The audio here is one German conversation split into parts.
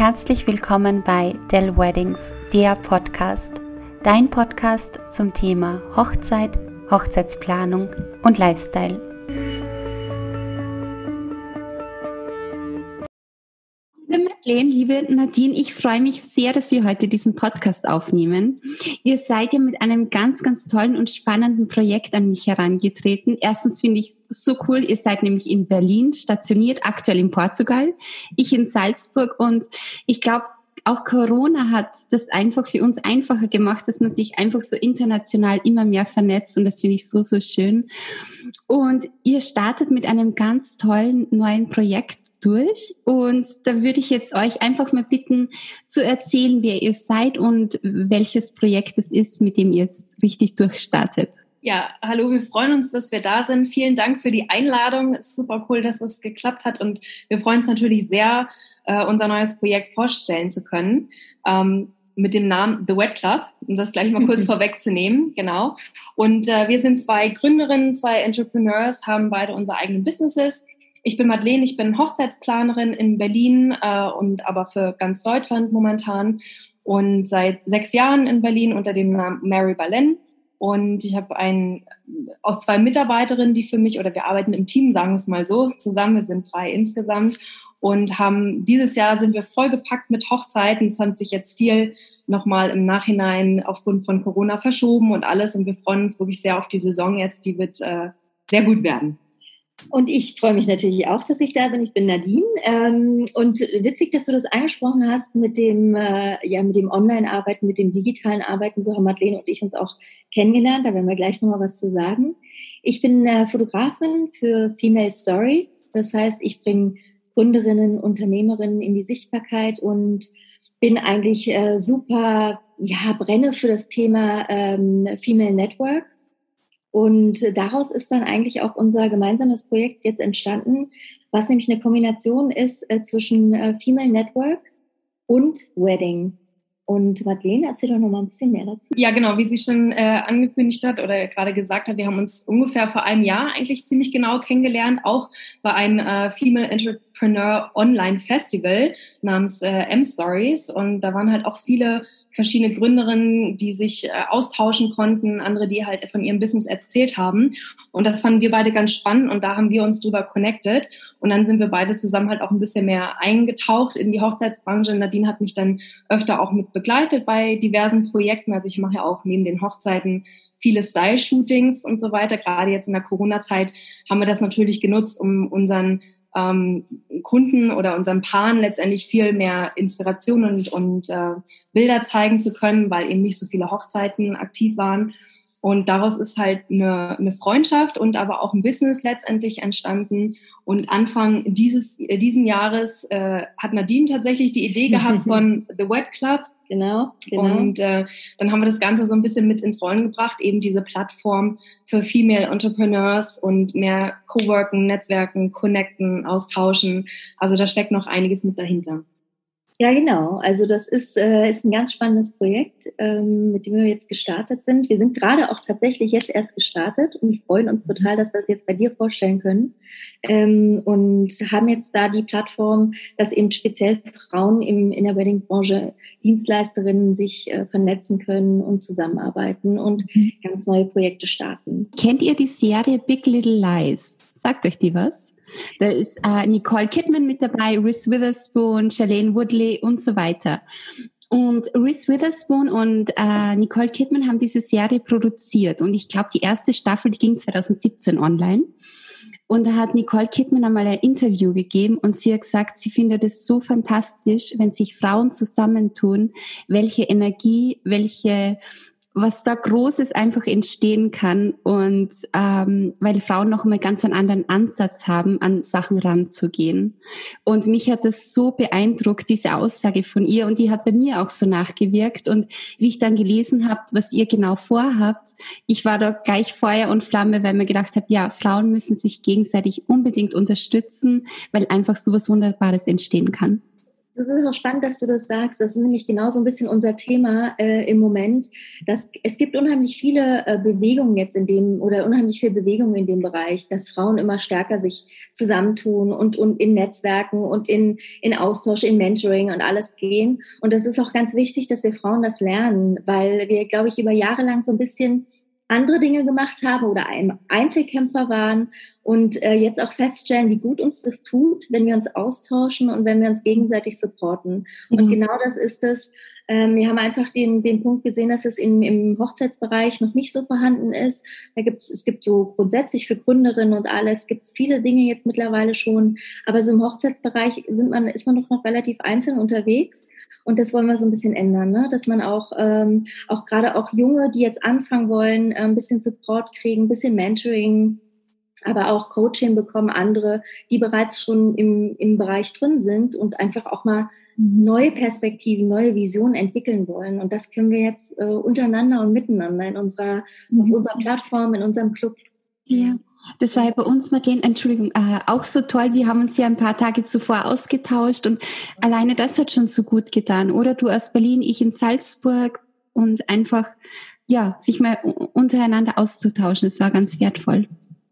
Herzlich willkommen bei Dell Weddings, der Podcast. Dein Podcast zum Thema Hochzeit, Hochzeitsplanung und Lifestyle. Madeleine, liebe Nadine, ich freue mich sehr, dass wir heute diesen Podcast aufnehmen. Ihr seid ja mit einem ganz, ganz tollen und spannenden Projekt an mich herangetreten. Erstens finde ich es so cool, ihr seid nämlich in Berlin stationiert, aktuell in Portugal, ich in Salzburg und ich glaube, auch Corona hat das einfach für uns einfacher gemacht, dass man sich einfach so international immer mehr vernetzt und das finde ich so, so schön. Und ihr startet mit einem ganz tollen neuen Projekt durch und da würde ich jetzt euch einfach mal bitten zu erzählen, wer ihr seid und welches Projekt es ist, mit dem ihr jetzt richtig durchstartet. Ja, hallo, wir freuen uns, dass wir da sind. Vielen Dank für die Einladung. Es ist super cool, dass es geklappt hat und wir freuen uns natürlich sehr, äh, unser neues Projekt vorstellen zu können. Ähm, mit dem Namen The Wet Club, um das gleich mal kurz vorwegzunehmen, genau. Und äh, wir sind zwei Gründerinnen, zwei Entrepreneurs, haben beide unsere eigenen Businesses. Ich bin Madeleine, ich bin Hochzeitsplanerin in Berlin äh, und aber für ganz Deutschland momentan und seit sechs Jahren in Berlin unter dem Namen Mary Balen. Und ich habe ein, auch zwei Mitarbeiterinnen, die für mich, oder wir arbeiten im Team, sagen wir es mal so, zusammen, wir sind drei insgesamt und haben dieses Jahr sind wir vollgepackt mit Hochzeiten. Es hat sich jetzt viel nochmal im Nachhinein aufgrund von Corona verschoben und alles. Und wir freuen uns wirklich sehr auf die Saison jetzt. Die wird äh, sehr gut werden. Und ich freue mich natürlich auch, dass ich da bin. Ich bin Nadine. Ähm, und witzig, dass du das angesprochen hast mit dem, äh, ja, mit dem Online-Arbeiten, mit dem digitalen Arbeiten. So haben Madeleine und ich uns auch kennengelernt. Da werden wir gleich nochmal was zu sagen. Ich bin äh, Fotografin für Female Stories. Das heißt, ich bringe Gründerinnen, Unternehmerinnen in die Sichtbarkeit und bin eigentlich äh, super, ja, brenne für das Thema ähm, Female Network. Und daraus ist dann eigentlich auch unser gemeinsames Projekt jetzt entstanden, was nämlich eine Kombination ist äh, zwischen äh, Female Network und Wedding. Und Madeleine, erzähl doch noch mal ein bisschen mehr dazu. Ja, genau, wie sie schon äh, angekündigt hat oder gerade gesagt hat, wir haben uns ungefähr vor einem Jahr eigentlich ziemlich genau kennengelernt, auch bei einem äh, Female Entrepreneur Online Festival namens äh, M-Stories. Und da waren halt auch viele verschiedene Gründerinnen, die sich äh, austauschen konnten, andere, die halt von ihrem Business erzählt haben. Und das fanden wir beide ganz spannend und da haben wir uns drüber connected. Und dann sind wir beide zusammen halt auch ein bisschen mehr eingetaucht in die Hochzeitsbranche. Nadine hat mich dann öfter auch mit begleitet bei diversen Projekten. Also ich mache ja auch neben den Hochzeiten viele Style-Shootings und so weiter. Gerade jetzt in der Corona-Zeit haben wir das natürlich genutzt, um unseren ähm, Kunden oder unseren Paaren letztendlich viel mehr Inspiration und, und äh, Bilder zeigen zu können, weil eben nicht so viele Hochzeiten aktiv waren. Und daraus ist halt eine, eine Freundschaft und aber auch ein Business letztendlich entstanden. Und Anfang dieses äh, diesen Jahres äh, hat Nadine tatsächlich die Idee gehabt von The Wet Club, Genau, genau. Und äh, dann haben wir das Ganze so ein bisschen mit ins Rollen gebracht, eben diese Plattform für Female Entrepreneurs und mehr Coworken, Netzwerken, Connecten, Austauschen. Also da steckt noch einiges mit dahinter. Ja, genau. Also das ist, äh, ist ein ganz spannendes Projekt, ähm, mit dem wir jetzt gestartet sind. Wir sind gerade auch tatsächlich jetzt erst gestartet und freuen uns total, dass wir es jetzt bei dir vorstellen können. Ähm, und haben jetzt da die Plattform, dass eben speziell Frauen im, in der Wedding-Branche, Dienstleisterinnen sich äh, vernetzen können und zusammenarbeiten und mhm. ganz neue Projekte starten. Kennt ihr die Serie Big Little Lies? Sagt euch die was? Da ist äh, Nicole Kidman mit dabei, Reese Witherspoon, Shailene Woodley und so weiter. Und Reese Witherspoon und äh, Nicole Kidman haben diese Serie produziert. Und ich glaube, die erste Staffel, die ging 2017 online. Und da hat Nicole Kidman einmal ein Interview gegeben und sie hat gesagt, sie findet es so fantastisch, wenn sich Frauen zusammentun, welche Energie, welche was da Großes einfach entstehen kann und ähm, weil Frauen noch einmal ganz einen anderen Ansatz haben, an Sachen ranzugehen. Und mich hat das so beeindruckt, diese Aussage von ihr und die hat bei mir auch so nachgewirkt und wie ich dann gelesen habe, was ihr genau vorhabt, ich war da gleich Feuer und Flamme, weil mir gedacht habe, ja, Frauen müssen sich gegenseitig unbedingt unterstützen, weil einfach so was Wunderbares entstehen kann. Das ist auch spannend, dass du das sagst. Das ist nämlich genau so ein bisschen unser Thema äh, im Moment. Dass es gibt unheimlich viele äh, Bewegungen jetzt in dem oder unheimlich viel Bewegung in dem Bereich, dass Frauen immer stärker sich zusammentun und, und in Netzwerken und in, in Austausch, in Mentoring und alles gehen. Und das ist auch ganz wichtig, dass wir Frauen das lernen, weil wir, glaube ich, über Jahre lang so ein bisschen andere Dinge gemacht haben oder ein Einzelkämpfer waren und äh, jetzt auch feststellen, wie gut uns das tut, wenn wir uns austauschen und wenn wir uns gegenseitig supporten. Mhm. Und genau das ist es. Ähm, wir haben einfach den, den Punkt gesehen, dass es in, im Hochzeitsbereich noch nicht so vorhanden ist. Da gibt es gibt so grundsätzlich für Gründerinnen und alles gibt es viele Dinge jetzt mittlerweile schon, aber so im Hochzeitsbereich sind man ist man doch noch relativ einzeln unterwegs. Und das wollen wir so ein bisschen ändern, ne? dass man auch, ähm, auch gerade auch Junge, die jetzt anfangen wollen, äh, ein bisschen Support kriegen, ein bisschen Mentoring, aber auch Coaching bekommen, andere, die bereits schon im, im Bereich drin sind und einfach auch mal neue Perspektiven, neue Visionen entwickeln wollen. Und das können wir jetzt äh, untereinander und miteinander in unserer, mhm. auf unserer Plattform, in unserem Club. Ja. Das war ja bei uns, Madeleine, Entschuldigung, äh, auch so toll. Wir haben uns ja ein paar Tage zuvor ausgetauscht und alleine das hat schon so gut getan, oder? Du aus Berlin, ich in Salzburg und einfach, ja, sich mal untereinander auszutauschen. Das war ganz wertvoll.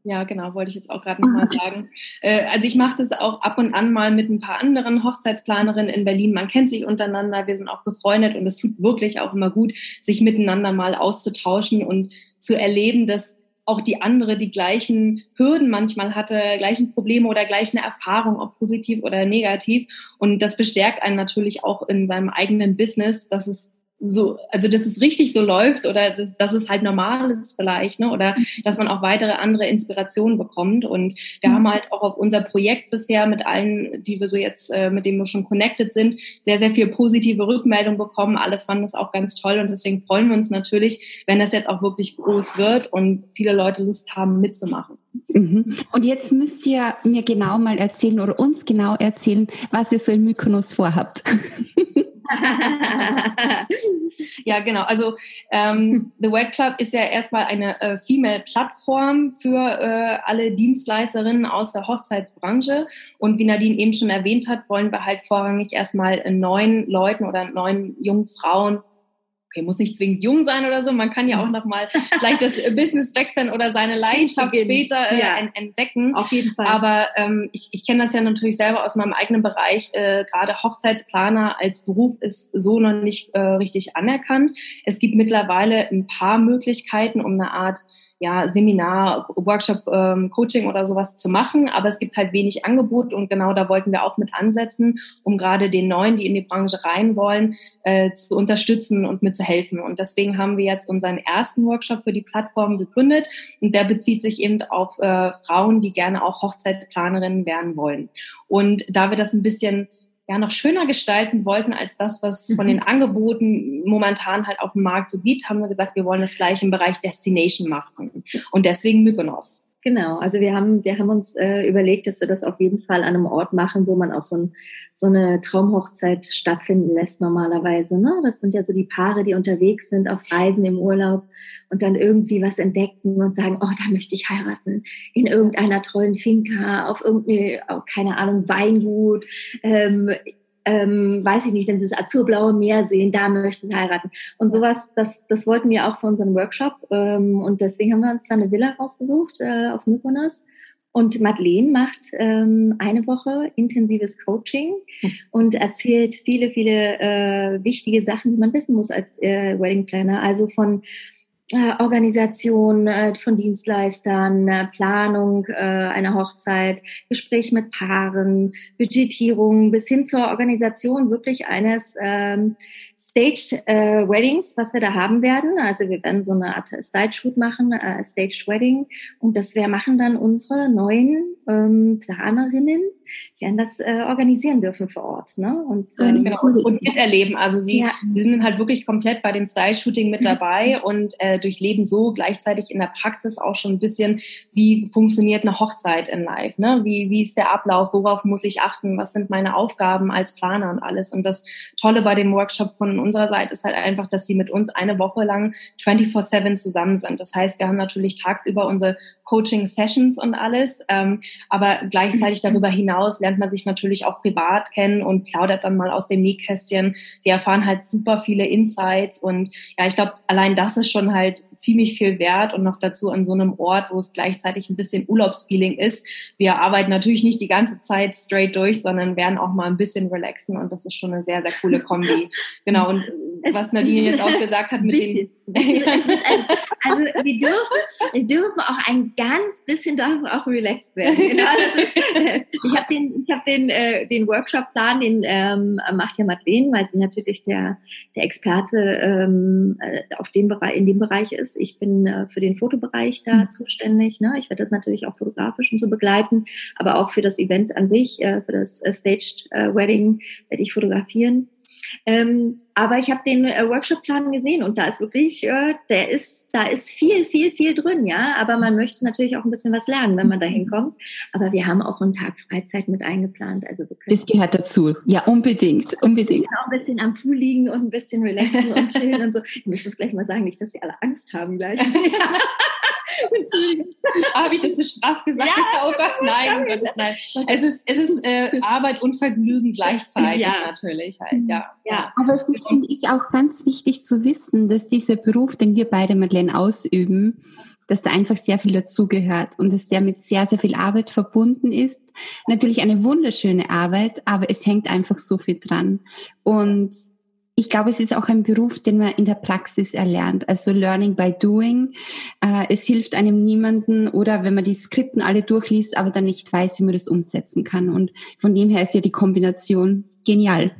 Ja, genau, wollte ich jetzt auch gerade nochmal sagen. Äh, also ich mache das auch ab und an mal mit ein paar anderen Hochzeitsplanerinnen in Berlin. Man kennt sich untereinander, wir sind auch befreundet und es tut wirklich auch immer gut, sich miteinander mal auszutauschen und zu erleben, dass auch die andere die gleichen Hürden manchmal hatte, gleichen Probleme oder gleichen Erfahrungen, ob positiv oder negativ. Und das bestärkt einen natürlich auch in seinem eigenen Business, dass es so, also dass es richtig so läuft oder dass, dass es halt normal ist vielleicht, ne? Oder dass man auch weitere andere Inspirationen bekommt. Und wir mhm. haben halt auch auf unser Projekt bisher mit allen, die wir so jetzt, äh, mit denen wir schon connected sind, sehr, sehr viel positive Rückmeldung bekommen. Alle fanden es auch ganz toll und deswegen freuen wir uns natürlich, wenn das jetzt auch wirklich groß wird und viele Leute Lust haben, mitzumachen. Mhm. Und jetzt müsst ihr mir genau mal erzählen oder uns genau erzählen, was ihr so in Mykonos vorhabt. ja, genau. Also ähm, The Wed Club ist ja erstmal eine äh, Female-Plattform für äh, alle Dienstleisterinnen aus der Hochzeitsbranche. Und wie Nadine eben schon erwähnt hat, wollen wir halt vorrangig erstmal neun Leuten oder neun jungen Frauen okay, muss nicht zwingend jung sein oder so, man kann ja auch nochmal vielleicht das Business wechseln oder seine Leidenschaft später äh, ja. entdecken. Auf jeden Fall. Aber ähm, ich, ich kenne das ja natürlich selber aus meinem eigenen Bereich. Äh, Gerade Hochzeitsplaner als Beruf ist so noch nicht äh, richtig anerkannt. Es gibt mittlerweile ein paar Möglichkeiten, um eine Art ja, Seminar, Workshop, ähm, Coaching oder sowas zu machen, aber es gibt halt wenig Angebot und genau da wollten wir auch mit ansetzen, um gerade den Neuen, die in die Branche rein wollen, äh, zu unterstützen und mitzuhelfen. Und deswegen haben wir jetzt unseren ersten Workshop für die Plattform gegründet und der bezieht sich eben auf äh, Frauen, die gerne auch Hochzeitsplanerinnen werden wollen. Und da wir das ein bisschen ja noch schöner gestalten wollten als das, was von mhm. den Angeboten momentan halt auf dem Markt so gibt, haben wir gesagt, wir wollen das gleich im Bereich Destination machen. Und deswegen Mykonos. Genau, also wir haben, wir haben uns äh, überlegt, dass wir das auf jeden Fall an einem Ort machen, wo man auch so, ein, so eine Traumhochzeit stattfinden lässt normalerweise. Ne? Das sind ja so die Paare, die unterwegs sind auf Reisen im Urlaub und dann irgendwie was entdecken und sagen, oh, da möchte ich heiraten, in irgendeiner tollen Finca, auf irgendeine, oh, keine Ahnung, Weingut, ähm, ähm, weiß ich nicht, wenn sie das azurblaue Meer sehen, da möchten sie heiraten. Und sowas, das, das wollten wir auch für unseren Workshop. Ähm, und deswegen haben wir uns da eine Villa rausgesucht äh, auf Mykonos. Und Madeleine macht ähm, eine Woche intensives Coaching hm. und erzählt viele, viele äh, wichtige Sachen, die man wissen muss als äh, Wedding Planner. Also von Organisation äh, von Dienstleistern, äh, Planung äh, einer Hochzeit, Gespräch mit Paaren, Budgetierung bis hin zur Organisation wirklich eines ähm, Staged äh, Weddings, was wir da haben werden. Also wir werden so eine Art Style-Shoot machen, äh, Staged Wedding. Und das wir machen dann unsere neuen ähm, Planerinnen, die werden das äh, organisieren dürfen vor Ort. Ne? Und, ähm, genau. und miterleben. Also sie, ja. sie sind halt wirklich komplett bei dem Style-Shooting mit dabei und äh, durchleben so gleichzeitig in der Praxis auch schon ein bisschen, wie funktioniert eine Hochzeit in Live. Ne? Wie, wie ist der Ablauf? Worauf muss ich achten? Was sind meine Aufgaben als Planer und alles? Und das Tolle bei dem Workshop von von unserer Seite ist halt einfach, dass sie mit uns eine Woche lang 24-7 zusammen sind. Das heißt, wir haben natürlich tagsüber unsere Coaching-Sessions und alles. Ähm, aber gleichzeitig darüber hinaus lernt man sich natürlich auch privat kennen und plaudert dann mal aus dem Nähkästchen. Wir erfahren halt super viele Insights und ja, ich glaube, allein das ist schon halt ziemlich viel wert und noch dazu an so einem Ort, wo es gleichzeitig ein bisschen Urlaubsfeeling ist. Wir arbeiten natürlich nicht die ganze Zeit straight durch, sondern werden auch mal ein bisschen relaxen und das ist schon eine sehr, sehr coole Kombi. Genau. Und was Nadine jetzt auch gesagt hat mit den also, also wir dürfen, wir dürfen auch ein ganz bisschen darf auch relaxed werden. Genau, ist, äh, ich habe den, ich hab den, äh, den Workshop-Plan, den ähm, macht ja Madeleine, weil sie natürlich der, der Experte ähm, äh, auf dem Bereich, in dem Bereich ist. Ich bin äh, für den Fotobereich da mhm. zuständig. Ne? Ich werde das natürlich auch fotografisch und so begleiten, aber auch für das Event an sich, äh, für das äh, Staged Wedding werde ich fotografieren. Ähm, aber ich habe den äh, Workshop-Plan gesehen und da ist wirklich, äh, der ist, da ist viel, viel, viel drin, ja. Aber man möchte natürlich auch ein bisschen was lernen, wenn man da hinkommt. Aber wir haben auch einen Tag Freizeit mit eingeplant. Also wir können das gehört dazu. Ja, unbedingt, unbedingt. auch ein bisschen am Pool liegen und ein bisschen relaxen und chillen und so. Ich möchte das gleich mal sagen, nicht, dass sie alle Angst haben gleich. Entschuldigung. Habe ich das so straff gesagt? Ja, oh Gott, nein, um Gottes nein. Es ist, es ist äh, Arbeit und Vergnügen gleichzeitig ja. natürlich halt, ja. ja. Aber es ist, finde ich, auch ganz wichtig zu wissen, dass dieser Beruf, den wir beide, Madeleine, ausüben, dass da einfach sehr viel dazugehört und dass der mit sehr, sehr viel Arbeit verbunden ist. Natürlich eine wunderschöne Arbeit, aber es hängt einfach so viel dran. Und ich glaube, es ist auch ein Beruf, den man in der Praxis erlernt. Also Learning by Doing. Äh, es hilft einem niemanden oder wenn man die Skripten alle durchliest, aber dann nicht weiß, wie man das umsetzen kann. Und von dem her ist ja die Kombination genial.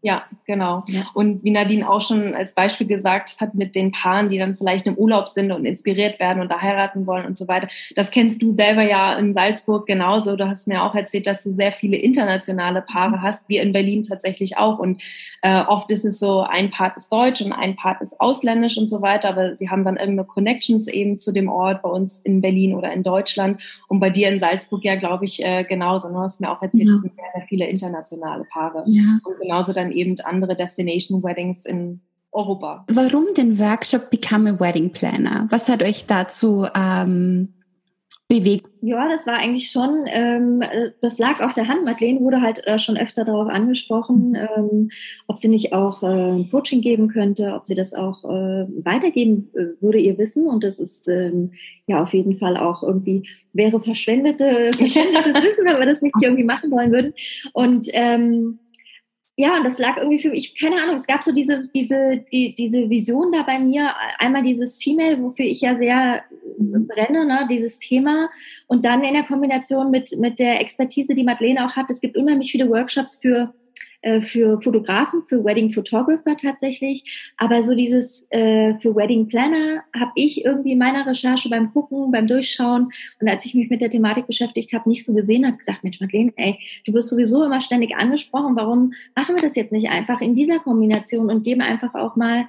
Ja, genau. Ja. Und wie Nadine auch schon als Beispiel gesagt hat, mit den Paaren, die dann vielleicht im Urlaub sind und inspiriert werden und da heiraten wollen und so weiter. Das kennst du selber ja in Salzburg genauso. Du hast mir auch erzählt, dass du sehr viele internationale Paare mhm. hast, wie in Berlin tatsächlich auch. Und äh, oft ist es so, ein Part ist deutsch und ein Part ist ausländisch und so weiter, aber sie haben dann irgendeine Connections eben zu dem Ort bei uns in Berlin oder in Deutschland. Und bei dir in Salzburg ja, glaube ich, äh, genauso. Du hast mir auch erzählt, ja. es sind sehr, sehr viele internationale Paare. Ja. Und genauso dann eben andere Destination Weddings in Europa. Warum den Workshop Become a Wedding Planner? Was hat euch dazu ähm, bewegt? Ja, das war eigentlich schon, ähm, das lag auf der Hand. Madeleine wurde halt äh, schon öfter darauf angesprochen, ähm, ob sie nicht auch äh, Coaching geben könnte, ob sie das auch äh, weitergeben äh, würde, ihr Wissen. Und das ist ähm, ja auf jeden Fall auch irgendwie, wäre verschwendete, verschwendetes Wissen, wenn wir das nicht irgendwie machen wollen würden. Und ähm, ja, und das lag irgendwie für mich, keine Ahnung, es gab so diese, diese, die, diese Vision da bei mir, einmal dieses Female, wofür ich ja sehr brenne, ne, dieses Thema, und dann in der Kombination mit, mit der Expertise, die Madeleine auch hat, es gibt unheimlich viele Workshops für äh, für Fotografen, für Wedding Photographer tatsächlich. Aber so dieses äh, für Wedding Planner habe ich irgendwie in meiner Recherche beim Gucken, beim Durchschauen und als ich mich mit der Thematik beschäftigt habe, nicht so gesehen, habe gesagt, Mensch, Madeleine, ey, du wirst sowieso immer ständig angesprochen. Warum machen wir das jetzt nicht einfach in dieser Kombination und geben einfach auch mal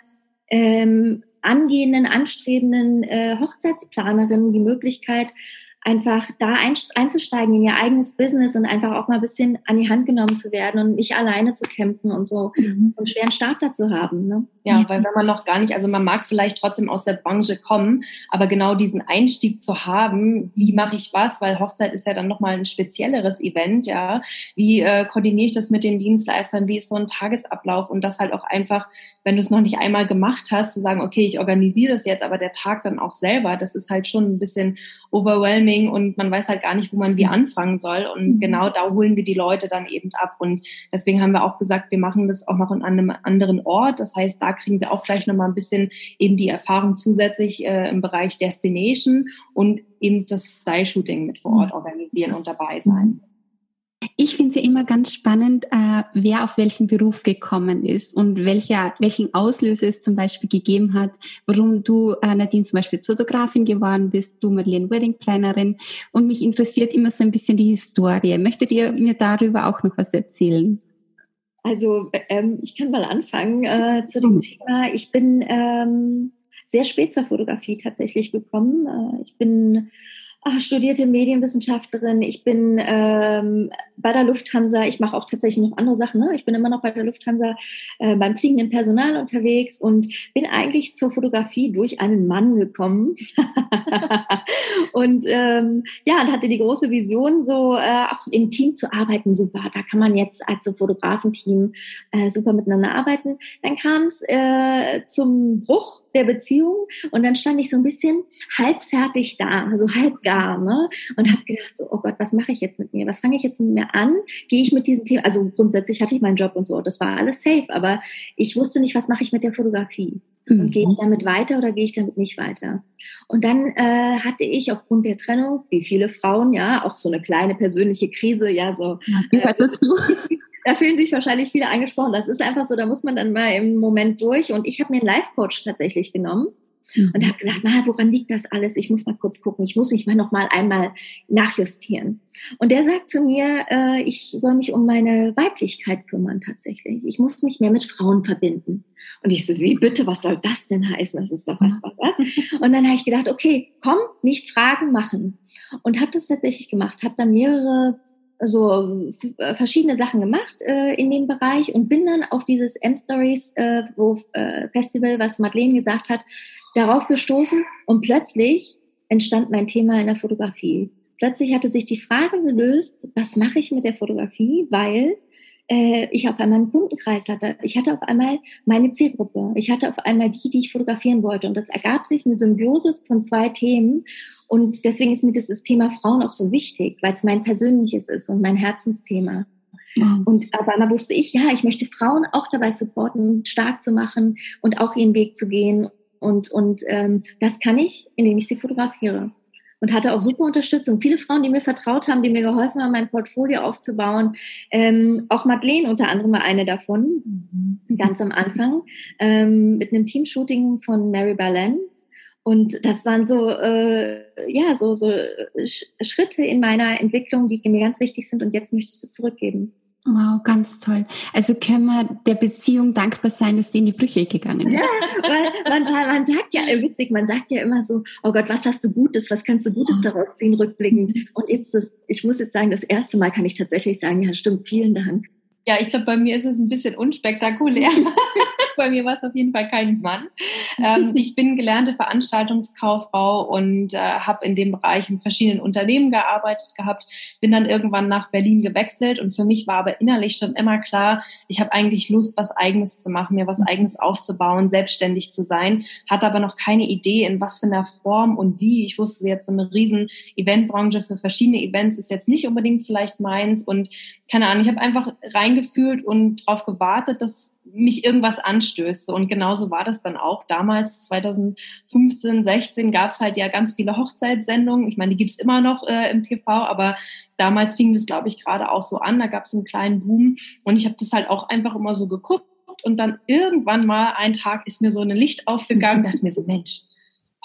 ähm, angehenden, anstrebenden äh, Hochzeitsplanerinnen die Möglichkeit, einfach da einzusteigen in ihr eigenes Business und einfach auch mal ein bisschen an die Hand genommen zu werden und nicht alleine zu kämpfen und so, mhm. so einen schweren Starter zu haben. Ne? Ja, weil wenn man noch gar nicht, also man mag vielleicht trotzdem aus der Branche kommen, aber genau diesen Einstieg zu haben, wie mache ich was, weil Hochzeit ist ja dann nochmal ein spezielleres Event, ja. Wie äh, koordiniere ich das mit den Dienstleistern, wie ist so ein Tagesablauf und das halt auch einfach, wenn du es noch nicht einmal gemacht hast, zu sagen, okay, ich organisiere das jetzt, aber der Tag dann auch selber, das ist halt schon ein bisschen overwhelming und man weiß halt gar nicht, wo man wie mhm. anfangen soll. Und mhm. genau da holen wir die Leute dann eben ab. Und deswegen haben wir auch gesagt, wir machen das auch noch in einem anderen Ort. Das heißt, da kriegen sie auch gleich nochmal ein bisschen eben die Erfahrung zusätzlich äh, im Bereich Destination und eben das Style-Shooting mit vor Ort mhm. organisieren und dabei sein. Ich finde es ja immer ganz spannend, äh, wer auf welchen Beruf gekommen ist und welcher, welchen Auslöser es zum Beispiel gegeben hat, warum du, äh, Nadine, zum Beispiel Fotografin geworden bist, du Madeleine Wedding Plannerin. Und mich interessiert immer so ein bisschen die Historie. Möchtet ihr mir darüber auch noch was erzählen? Also ähm, ich kann mal anfangen äh, zu dem. Thema. Ich bin ähm, sehr spät zur Fotografie tatsächlich gekommen. Äh, ich bin ach, studierte Medienwissenschaftlerin. Ich bin ähm, bei der Lufthansa. Ich mache auch tatsächlich noch andere Sachen. Ne? Ich bin immer noch bei der Lufthansa äh, beim fliegenden Personal unterwegs und bin eigentlich zur Fotografie durch einen Mann gekommen. und ähm, ja, und hatte die große Vision, so äh, auch im Team zu arbeiten. Super, da kann man jetzt als so Fotografenteam äh, super miteinander arbeiten. Dann kam es äh, zum Bruch der Beziehung und dann stand ich so ein bisschen halbfertig da, so also halb gar, ne? Und habe gedacht so, oh Gott, was mache ich jetzt mit mir? Was fange ich jetzt mit mir an? Gehe ich mit diesem Thema? Also grundsätzlich hatte ich meinen Job und so, das war alles safe, aber ich wusste nicht, was mache ich mit der Fotografie? Und mhm. gehe ich damit weiter oder gehe ich damit nicht weiter? Und dann äh, hatte ich aufgrund der Trennung, wie viele Frauen, ja, auch so eine kleine persönliche Krise, ja, so. Ja, äh, da fühlen sich wahrscheinlich viele angesprochen. Das ist einfach so, da muss man dann mal im Moment durch. Und ich habe mir einen Life-Coach tatsächlich genommen mhm. und habe gesagt, na, woran liegt das alles? Ich muss mal kurz gucken. Ich muss mich mal noch mal einmal nachjustieren. Und der sagt zu mir, äh, ich soll mich um meine Weiblichkeit kümmern tatsächlich. Ich muss mich mehr mit Frauen verbinden. Und ich so, wie bitte, was soll das denn heißen? Das ist doch was, was, was. Und dann habe ich gedacht, okay, komm, nicht fragen, machen. Und habe das tatsächlich gemacht. Habe dann mehrere so äh, verschiedene Sachen gemacht äh, in dem Bereich und bin dann auf dieses M-Stories äh, wo, äh, Festival, was Madeleine gesagt hat, darauf gestoßen und plötzlich entstand mein Thema in der Fotografie. Plötzlich hatte sich die Frage gelöst, was mache ich mit der Fotografie, weil äh, ich auf einmal einen Kundenkreis hatte. Ich hatte auf einmal meine Zielgruppe. Ich hatte auf einmal die, die ich fotografieren wollte. Und das ergab sich eine Symbiose von zwei Themen. Und deswegen ist mir dieses Thema Frauen auch so wichtig, weil es mein persönliches ist und mein Herzensthema. Mhm. Und aber dann wusste ich, ja, ich möchte Frauen auch dabei supporten, stark zu machen und auch ihren Weg zu gehen. Und, und ähm, das kann ich, indem ich sie fotografiere. Und hatte auch super Unterstützung. Viele Frauen, die mir vertraut haben, die mir geholfen haben, mein Portfolio aufzubauen. Ähm, auch Madeleine unter anderem war eine davon, mhm. ganz am Anfang, ähm, mit einem Teamshooting von Mary Berlin und das waren so, äh, ja, so, so Schritte in meiner Entwicklung, die mir ganz wichtig sind und jetzt möchte ich sie zurückgeben. Wow, ganz toll. Also können wir der Beziehung dankbar sein, dass die in die Brüche gegangen ist. Ja, weil man, man sagt ja, witzig, man sagt ja immer so, oh Gott, was hast du Gutes, was kannst du Gutes daraus ziehen, rückblickend. Und jetzt, das, ich muss jetzt sagen, das erste Mal kann ich tatsächlich sagen, ja, stimmt, vielen Dank. Ja, ich glaube, bei mir ist es ein bisschen unspektakulär. bei mir war es auf jeden Fall kein Mann. Ähm, ich bin gelernte Veranstaltungskauffrau und äh, habe in dem Bereich in verschiedenen Unternehmen gearbeitet gehabt. Bin dann irgendwann nach Berlin gewechselt und für mich war aber innerlich schon immer klar, ich habe eigentlich Lust, was Eigenes zu machen, mir was Eigenes aufzubauen, selbstständig zu sein. Hatte aber noch keine Idee, in was für einer Form und wie. Ich wusste jetzt so eine riesen Eventbranche für verschiedene Events ist jetzt nicht unbedingt vielleicht meins und keine Ahnung. Ich habe einfach reingefühlt und darauf gewartet, dass mich irgendwas anstößt. Und genauso war das dann auch. Damals, 2015, 16, gab es halt ja ganz viele Hochzeitssendungen. Ich meine, die gibt's immer noch äh, im TV, aber damals fing das, glaube ich, gerade auch so an. Da gab es einen kleinen Boom. Und ich habe das halt auch einfach immer so geguckt. Und dann irgendwann mal, einen Tag, ist mir so ein Licht aufgegangen, dachte mir so, Mensch,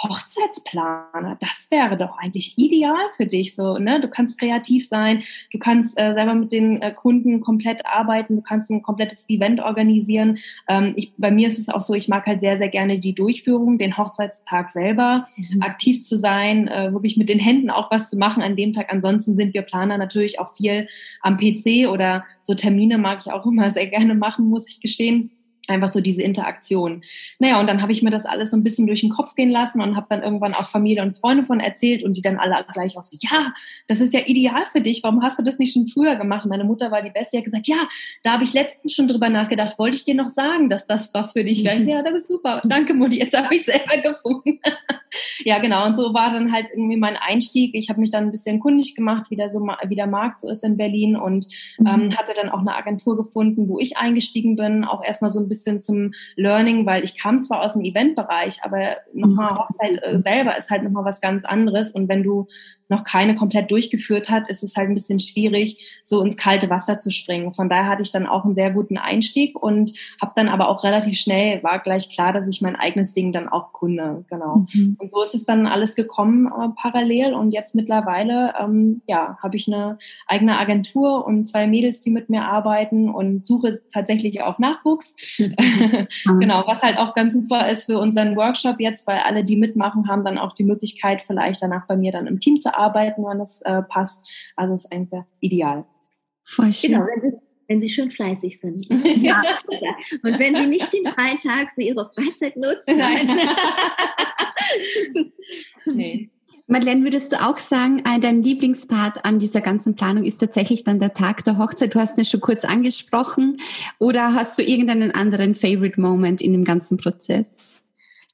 Hochzeitsplaner, das wäre doch eigentlich ideal für dich. So, ne? Du kannst kreativ sein, du kannst äh, selber mit den äh, Kunden komplett arbeiten, du kannst ein komplettes Event organisieren. Ähm, ich, bei mir ist es auch so, ich mag halt sehr, sehr gerne die Durchführung, den Hochzeitstag selber, mhm. aktiv zu sein, äh, wirklich mit den Händen auch was zu machen an dem Tag. Ansonsten sind wir Planer natürlich auch viel am PC oder so Termine mag ich auch immer sehr gerne machen, muss ich gestehen einfach so diese Interaktion. Naja, und dann habe ich mir das alles so ein bisschen durch den Kopf gehen lassen und habe dann irgendwann auch Familie und Freunde von erzählt und die dann alle gleich auch so, ja, das ist ja ideal für dich, warum hast du das nicht schon früher gemacht? Meine Mutter war die Beste, die hat gesagt, ja, da habe ich letztens schon drüber nachgedacht, wollte ich dir noch sagen, dass das was für dich wäre? Ja, das ist super, danke Mutti, jetzt habe ich selber gefunden. ja, genau, und so war dann halt irgendwie mein Einstieg. Ich habe mich dann ein bisschen kundig gemacht, wie der, so, wie der Markt so ist in Berlin und mhm. ähm, hatte dann auch eine Agentur gefunden, wo ich eingestiegen bin, auch erstmal so ein bisschen bisschen zum Learning, weil ich kam zwar aus dem Eventbereich, aber nochmal. Hochzeit äh, selber ist halt nochmal was ganz anderes. Und wenn du noch keine komplett durchgeführt hat, ist es halt ein bisschen schwierig, so ins kalte Wasser zu springen. Von daher hatte ich dann auch einen sehr guten Einstieg und habe dann aber auch relativ schnell, war gleich klar, dass ich mein eigenes Ding dann auch gründe. Genau. Mhm. Und so ist es dann alles gekommen äh, parallel und jetzt mittlerweile, ähm, ja, habe ich eine eigene Agentur und zwei Mädels, die mit mir arbeiten und suche tatsächlich auch Nachwuchs. genau, was halt auch ganz super ist für unseren Workshop jetzt, weil alle, die mitmachen, haben dann auch die Möglichkeit, vielleicht danach bei mir dann im Team zu arbeiten, wenn es äh, passt. Also ist eigentlich ideal. Voll schön. Genau, wenn sie, wenn sie schön fleißig sind. ja. Und wenn sie nicht den freien Tag für ihre Freizeit nutzen. Nein. nee. Madeleine, würdest du auch sagen, dein Lieblingspart an dieser ganzen Planung ist tatsächlich dann der Tag der Hochzeit? Du hast es schon kurz angesprochen. Oder hast du irgendeinen anderen Favorite Moment in dem ganzen Prozess?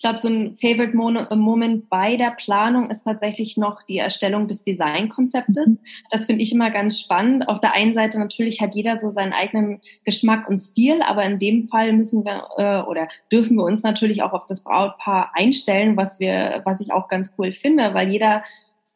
Ich glaube, so ein Favorite Moment bei der Planung ist tatsächlich noch die Erstellung des Designkonzeptes. Mhm. Das finde ich immer ganz spannend. Auf der einen Seite natürlich hat jeder so seinen eigenen Geschmack und Stil, aber in dem Fall müssen wir äh, oder dürfen wir uns natürlich auch auf das Brautpaar einstellen, was wir, was ich auch ganz cool finde, weil jeder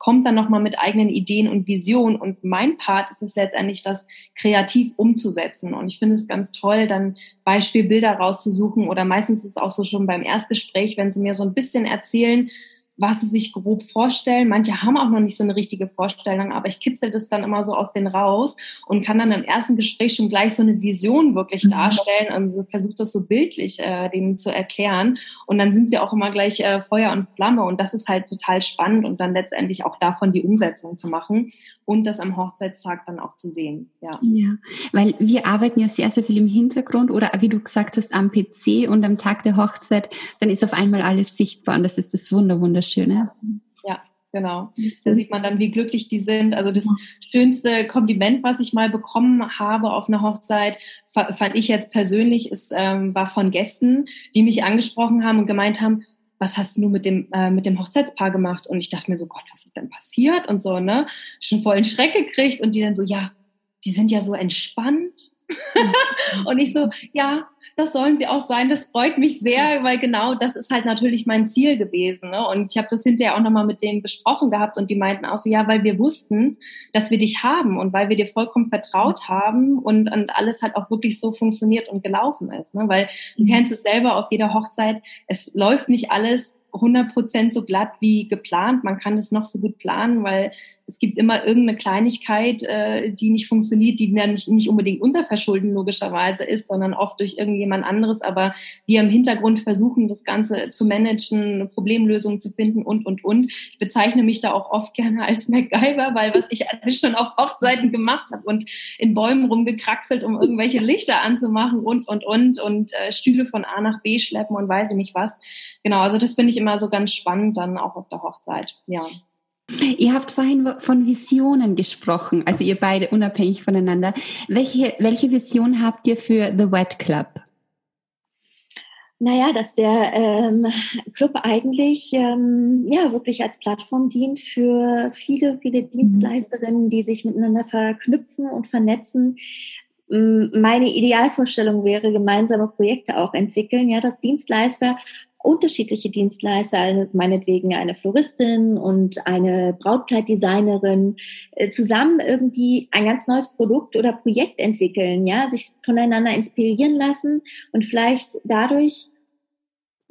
kommt dann nochmal mit eigenen Ideen und Visionen. Und mein Part ist es letztendlich, das kreativ umzusetzen. Und ich finde es ganz toll, dann Beispielbilder rauszusuchen oder meistens ist es auch so schon beim Erstgespräch, wenn sie mir so ein bisschen erzählen, was sie sich grob vorstellen. Manche haben auch noch nicht so eine richtige Vorstellung, aber ich kitzel das dann immer so aus denen raus und kann dann im ersten Gespräch schon gleich so eine Vision wirklich mhm. darstellen und so versucht das so bildlich äh, denen zu erklären. Und dann sind sie auch immer gleich äh, Feuer und Flamme und das ist halt total spannend und dann letztendlich auch davon die Umsetzung zu machen und das am Hochzeitstag dann auch zu sehen. Ja. ja, weil wir arbeiten ja sehr, sehr viel im Hintergrund oder wie du gesagt hast, am PC und am Tag der Hochzeit, dann ist auf einmal alles sichtbar und das ist das Wunder, Wunderschöne. Ja, genau. Da sieht man dann, wie glücklich die sind. Also das schönste Kompliment, was ich mal bekommen habe auf einer Hochzeit, fand ich jetzt persönlich, ist, ähm, war von Gästen, die mich angesprochen haben und gemeint haben, was hast du mit dem, äh, mit dem Hochzeitspaar gemacht? Und ich dachte mir so, Gott, was ist denn passiert? Und so, ne? Schon voll einen Schreck gekriegt und die dann so, ja, die sind ja so entspannt. und ich so, ja, das sollen sie auch sein. Das freut mich sehr, weil genau das ist halt natürlich mein Ziel gewesen. Ne? Und ich habe das hinterher auch nochmal mit denen besprochen gehabt und die meinten auch so, ja, weil wir wussten, dass wir dich haben und weil wir dir vollkommen vertraut haben und, und alles halt auch wirklich so funktioniert und gelaufen ist. Ne? Weil du mhm. kennst es selber auf jeder Hochzeit, es läuft nicht alles 100% so glatt wie geplant. Man kann es noch so gut planen, weil es gibt immer irgendeine Kleinigkeit, äh, die nicht funktioniert, die dann nicht, nicht unbedingt unser Verschulden logischerweise ist, sondern oft durch irgendjemand anderes. Aber wir im Hintergrund versuchen, das Ganze zu managen, Problemlösungen zu finden und, und, und. Ich bezeichne mich da auch oft gerne als MacGyver, weil was ich schon auf Hochzeiten gemacht habe und in Bäumen rumgekraxelt, um irgendwelche Lichter anzumachen und, und, und und äh, Stühle von A nach B schleppen und weiß ich nicht was. Genau, also das finde ich immer so ganz spannend dann auch auf der Hochzeit. Ja. Ihr habt vorhin von Visionen gesprochen, also ihr beide unabhängig voneinander. Welche, welche Vision habt ihr für The Wet Club? Naja, dass der ähm, Club eigentlich ähm, ja wirklich als Plattform dient für viele, viele mhm. Dienstleisterinnen, die sich miteinander verknüpfen und vernetzen. Meine Idealvorstellung wäre, gemeinsame Projekte auch entwickeln, ja, dass Dienstleister unterschiedliche Dienstleister, also meinetwegen eine Floristin und eine Brautkleiddesignerin, äh, zusammen irgendwie ein ganz neues Produkt oder Projekt entwickeln, ja, sich voneinander inspirieren lassen und vielleicht dadurch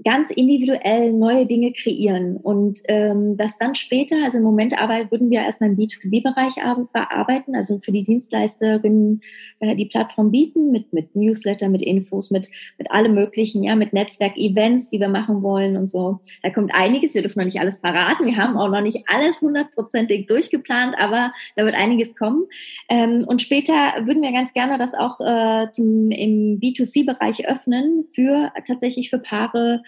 ganz individuell neue Dinge kreieren und ähm, das dann später, also im Moment arbeiten, würden wir erstmal im B2B-Bereich bearbeiten, also für die Dienstleisterinnen äh, die Plattform bieten mit, mit Newsletter, mit Infos, mit, mit allem möglichen, ja, mit Netzwerk-Events, die wir machen wollen und so. Da kommt einiges, wir dürfen noch nicht alles verraten, wir haben auch noch nicht alles hundertprozentig durchgeplant, aber da wird einiges kommen. Ähm, und später würden wir ganz gerne das auch äh, zum, im B2C-Bereich öffnen für tatsächlich für Paare,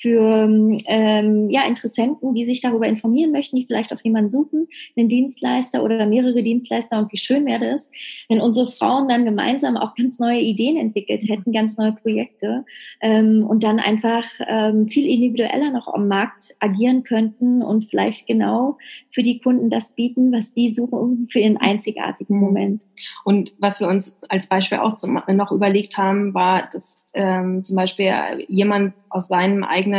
für ähm, ja, Interessenten, die sich darüber informieren möchten, die vielleicht auch jemanden suchen, einen Dienstleister oder mehrere Dienstleister. Und wie schön wäre es, wenn unsere Frauen dann gemeinsam auch ganz neue Ideen entwickelt hätten, ganz neue Projekte ähm, und dann einfach ähm, viel individueller noch am Markt agieren könnten und vielleicht genau für die Kunden das bieten, was die suchen für ihren einzigartigen mhm. Moment. Und was wir uns als Beispiel auch noch überlegt haben, war, dass ähm, zum Beispiel jemand aus seinem eigenen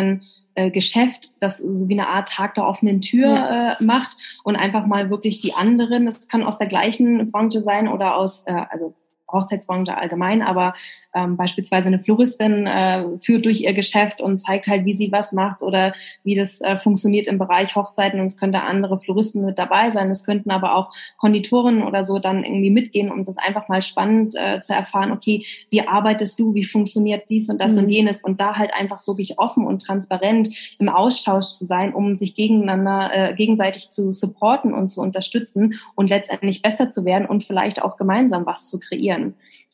äh, Geschäft, das so wie eine Art Tag der offenen Tür ja. äh, macht und einfach mal wirklich die anderen, das kann aus der gleichen Branche sein oder aus, äh, also Hochzeitsbranche allgemein, aber ähm, beispielsweise eine Floristin äh, führt durch ihr Geschäft und zeigt halt, wie sie was macht oder wie das äh, funktioniert im Bereich Hochzeiten und es könnte andere Floristen mit dabei sein, es könnten aber auch Konditoren oder so dann irgendwie mitgehen, um das einfach mal spannend äh, zu erfahren, okay, wie arbeitest du, wie funktioniert dies und das mhm. und jenes und da halt einfach wirklich offen und transparent im Austausch zu sein, um sich gegeneinander, äh, gegenseitig zu supporten und zu unterstützen und letztendlich besser zu werden und vielleicht auch gemeinsam was zu kreieren.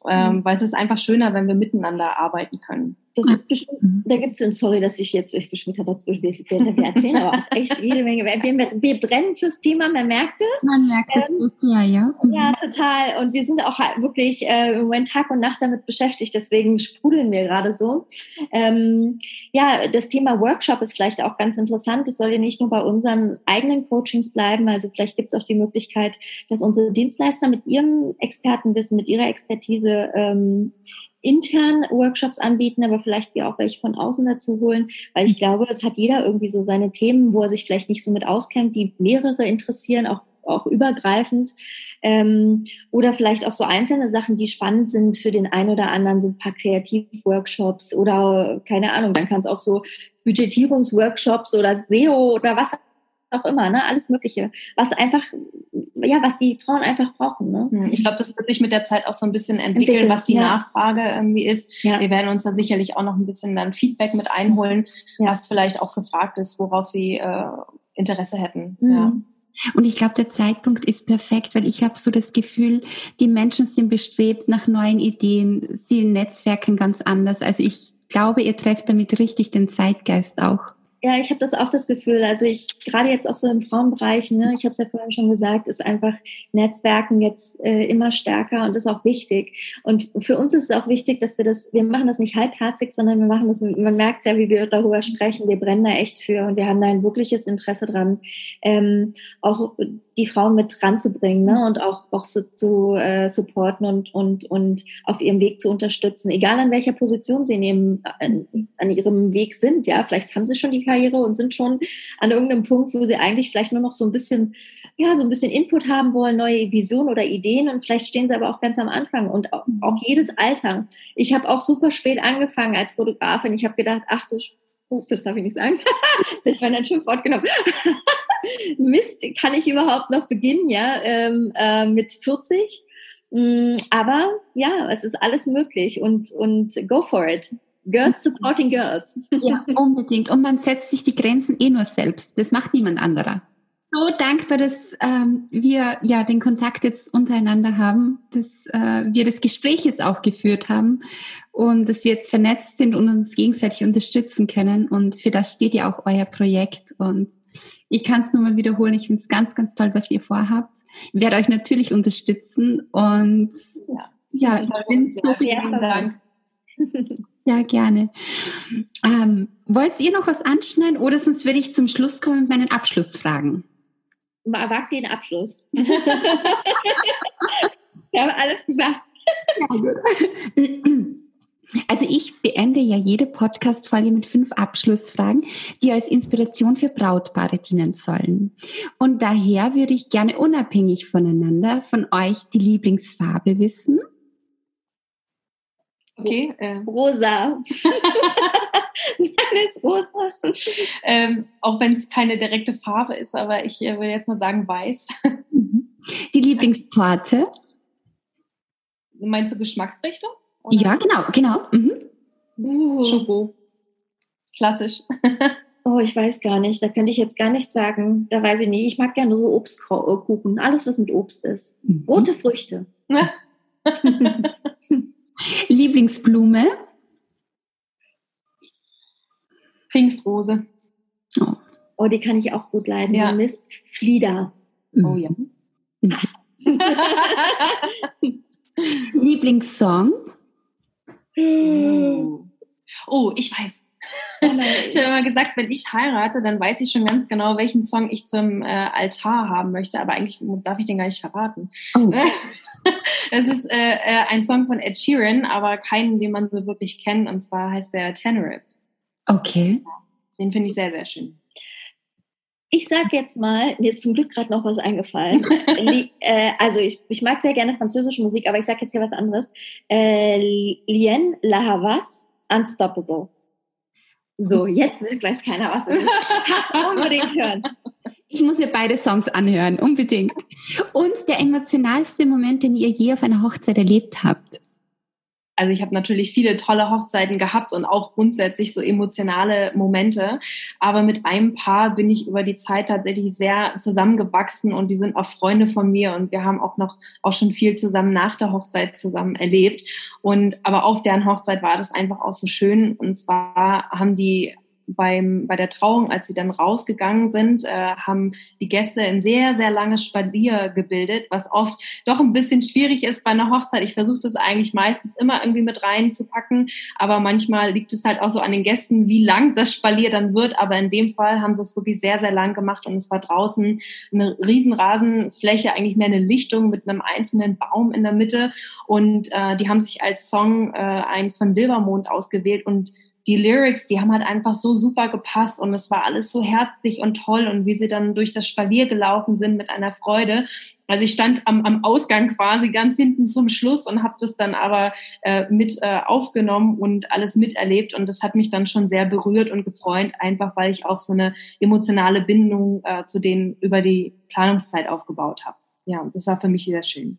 Ähm, mhm. weil es ist einfach schöner, wenn wir miteinander arbeiten können. Das ist bestimmt, mhm. da gibt es, sorry, dass ich jetzt euch beschwert habe, dazwischen wir, wir erzählen aber auch echt jede Menge. Wir, wir, brennen fürs Thema, man merkt es. Man merkt es ähm, ja, ja. Mhm. Ja, total. Und wir sind auch halt wirklich äh, im Moment Tag und Nacht damit beschäftigt, deswegen sprudeln wir gerade so. Ähm, ja, das Thema Workshop ist vielleicht auch ganz interessant. Es soll ja nicht nur bei unseren eigenen Coachings bleiben, also vielleicht gibt es auch die Möglichkeit, dass unsere Dienstleister mit ihrem Expertenwissen, mit ihrer Expertise ähm, intern Workshops anbieten, aber vielleicht wir auch welche von außen dazu holen, weil ich glaube, es hat jeder irgendwie so seine Themen, wo er sich vielleicht nicht so mit auskennt, die mehrere interessieren, auch, auch übergreifend. Ähm, oder vielleicht auch so einzelne Sachen, die spannend sind für den einen oder anderen, so ein paar Kreativworkshops oder keine Ahnung, dann kann es auch so Budgetierungsworkshops oder SEO oder was auch immer, ne? Alles Mögliche, was einfach, ja, was die Frauen einfach brauchen. Ne? Hm, ich glaube, das wird sich mit der Zeit auch so ein bisschen entwickeln, Entwickelt, was die ja. Nachfrage irgendwie ist. Ja. Wir werden uns da sicherlich auch noch ein bisschen dann Feedback mit einholen, ja. was vielleicht auch gefragt ist, worauf sie äh, Interesse hätten. Mhm. Ja. Und ich glaube, der Zeitpunkt ist perfekt, weil ich habe so das Gefühl, die Menschen sind bestrebt nach neuen Ideen, sie netzwerken ganz anders. Also ich glaube, ihr trefft damit richtig den Zeitgeist auch. Ja, ich habe das auch das Gefühl. Also ich gerade jetzt auch so im Frauenbereich, ne, ich habe es ja vorhin schon gesagt, ist einfach Netzwerken jetzt äh, immer stärker und ist auch wichtig. Und für uns ist es auch wichtig, dass wir das, wir machen das nicht halbherzig, sondern wir machen das, man merkt ja, wie wir darüber sprechen, wir brennen da echt für und wir haben da ein wirkliches Interesse dran, ähm, auch die Frauen mit ranzubringen ne? und auch, auch so, zu äh, supporten und, und, und auf ihrem Weg zu unterstützen, egal an welcher Position sie ihrem, an, an ihrem Weg sind. Ja, vielleicht haben sie schon die Karriere und sind schon an irgendeinem Punkt, wo sie eigentlich vielleicht nur noch so ein bisschen, ja, so ein bisschen Input haben wollen, neue Visionen oder Ideen und vielleicht stehen sie aber auch ganz am Anfang und auch, auch jedes Alter. Ich habe auch super spät angefangen als Fotografin. Ich habe gedacht, ach, das, oh, das darf ich nicht sagen. ich war dann schon fortgenommen. Mist, kann ich überhaupt noch beginnen, ja, ähm, äh, mit 40? Mm, aber ja, es ist alles möglich und, und go for it. Girls supporting girls. Ja, unbedingt. Und man setzt sich die Grenzen eh nur selbst. Das macht niemand anderer so dankbar, dass ähm, wir ja den Kontakt jetzt untereinander haben, dass äh, wir das Gespräch jetzt auch geführt haben und dass wir jetzt vernetzt sind und uns gegenseitig unterstützen können. Und für das steht ja auch euer Projekt. Und ich kann es nur mal wiederholen. Ich finde es ganz, ganz toll, was ihr vorhabt. Ich werde euch natürlich unterstützen und ja, ja ich bin so Dank. Ja, gerne. Ähm, wollt ihr noch was anschneiden oder sonst würde ich zum Schluss kommen mit meinen Abschlussfragen? Wagt den Abschluss. Wir haben alles gesagt. Also ich beende ja jede Podcast-Folge mit fünf Abschlussfragen, die als Inspiration für Brautpaare dienen sollen. Und daher würde ich gerne unabhängig voneinander von euch die Lieblingsfarbe wissen. Okay. Äh. Rosa. Alles rosa. Ähm, auch wenn es keine direkte Farbe ist, aber ich äh, will jetzt mal sagen weiß. Mhm. Die Lieblingstorte? Meinst du Geschmacksrichtung? Oder? Ja, genau, genau. Mhm. Uh. Schoko. Klassisch. Oh, ich weiß gar nicht. Da könnte ich jetzt gar nichts sagen. Da weiß ich nicht. Ich mag gerne so Obstkuchen. Alles, was mit Obst ist. Mhm. Rote Früchte. Lieblingsblume? Pfingstrose. Oh. oh, die kann ich auch gut leiden. Ja. Mist. Flieder. Oh ja. Lieblingssong? Oh. oh, ich weiß. Ich habe immer gesagt, wenn ich heirate, dann weiß ich schon ganz genau, welchen Song ich zum äh, Altar haben möchte, aber eigentlich darf ich den gar nicht verraten. Oh. Es ist äh, äh, ein Song von Ed Sheeran, aber keinen, den man so wirklich kennt, und zwar heißt der Tenerife. Okay. Den finde ich sehr, sehr schön. Ich sag jetzt mal, mir ist zum Glück gerade noch was eingefallen. äh, also ich, ich mag sehr gerne französische Musik, aber ich sag jetzt hier was anderes. Äh, Lien La Havas, Unstoppable. So, jetzt weiß keiner, was. Unbedingt hören. Ich muss mir beide Songs anhören, unbedingt. Und der emotionalste Moment, den ihr je auf einer Hochzeit erlebt habt also ich habe natürlich viele tolle Hochzeiten gehabt und auch grundsätzlich so emotionale Momente. Aber mit einem Paar bin ich über die Zeit tatsächlich sehr zusammengewachsen und die sind auch Freunde von mir und wir haben auch noch auch schon viel zusammen nach der Hochzeit zusammen erlebt. Und aber auf deren Hochzeit war das einfach auch so schön. Und zwar haben die beim, bei der Trauung, als sie dann rausgegangen sind, äh, haben die Gäste ein sehr, sehr langes Spalier gebildet, was oft doch ein bisschen schwierig ist bei einer Hochzeit. Ich versuche das eigentlich meistens immer irgendwie mit reinzupacken, aber manchmal liegt es halt auch so an den Gästen, wie lang das Spalier dann wird. Aber in dem Fall haben sie es wirklich sehr, sehr lang gemacht und es war draußen eine riesen Rasenfläche, eigentlich mehr eine Lichtung mit einem einzelnen Baum in der Mitte. Und äh, die haben sich als Song äh, ein von Silbermond ausgewählt und die Lyrics, die haben halt einfach so super gepasst und es war alles so herzlich und toll und wie sie dann durch das Spalier gelaufen sind mit einer Freude. Also ich stand am, am Ausgang quasi ganz hinten zum Schluss und habe das dann aber äh, mit äh, aufgenommen und alles miterlebt und das hat mich dann schon sehr berührt und gefreut, einfach weil ich auch so eine emotionale Bindung äh, zu denen über die Planungszeit aufgebaut habe. Ja, das war für mich sehr schön.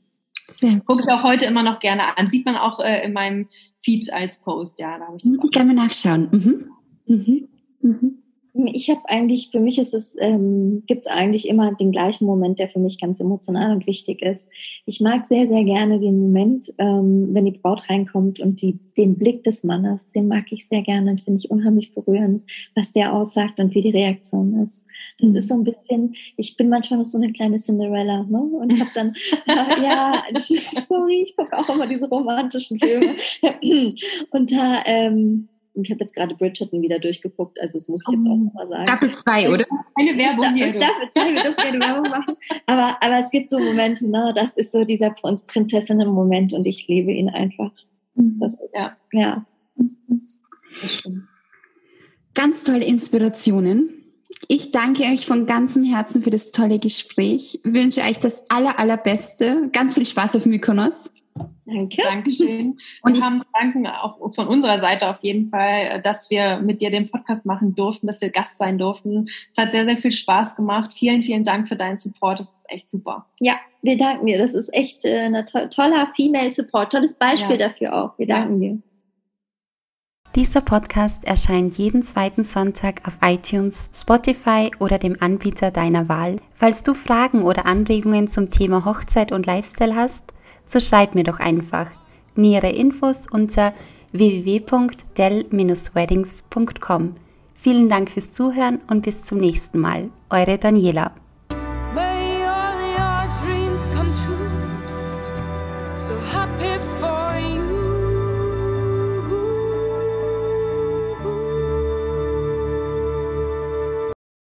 Gucke ich auch heute immer noch gerne an. Sieht man auch äh, in meinem Feed als Post, ja. Da ich Muss ich gerne mal nachschauen. Mhm. Mhm. Mhm. Ich habe eigentlich, für mich ist es, ähm, gibt es eigentlich immer den gleichen Moment, der für mich ganz emotional und wichtig ist. Ich mag sehr, sehr gerne den Moment, ähm, wenn die Braut reinkommt und die, den Blick des Mannes, den mag ich sehr gerne, den finde ich unheimlich berührend, was der aussagt und wie die Reaktion ist. Das mhm. ist so ein bisschen, ich bin manchmal noch so eine kleine Cinderella, ne? Und habe dann, äh, ja, sorry, ich gucke auch immer diese romantischen Filme. und da, ähm, ich habe jetzt gerade Bridgerton wieder durchgeguckt, also das muss ich jetzt auch oh. mal sagen. Staffel 2, oder? Eine Werbung hier. Staffel 2, wir dürfen keine Werbung machen. Aber, aber es gibt so Momente, ne, das ist so dieser Prinzessinnen-Moment und ich liebe ihn einfach. Mhm. Das ist, ja. ja. Ganz tolle Inspirationen. Ich danke euch von ganzem Herzen für das tolle Gespräch. Ich wünsche euch das aller, allerbeste. Ganz viel Spaß auf Mykonos. Danke. Dankeschön. Und wir haben Danken auch von unserer Seite auf jeden Fall, dass wir mit dir den Podcast machen durften, dass wir Gast sein durften. Es hat sehr, sehr viel Spaß gemacht. Vielen, vielen Dank für deinen Support. Das ist echt super. Ja, wir danken dir. Das ist echt äh, ein to toller Female Support. Tolles Beispiel ja. dafür auch. Wir danken ja. dir. Dieser Podcast erscheint jeden zweiten Sonntag auf iTunes, Spotify oder dem Anbieter deiner Wahl. Falls du Fragen oder Anregungen zum Thema Hochzeit und Lifestyle hast, so schreib mir doch einfach. Nähere Infos unter www.del-weddings.com. Vielen Dank fürs Zuhören und bis zum nächsten Mal. Eure Daniela.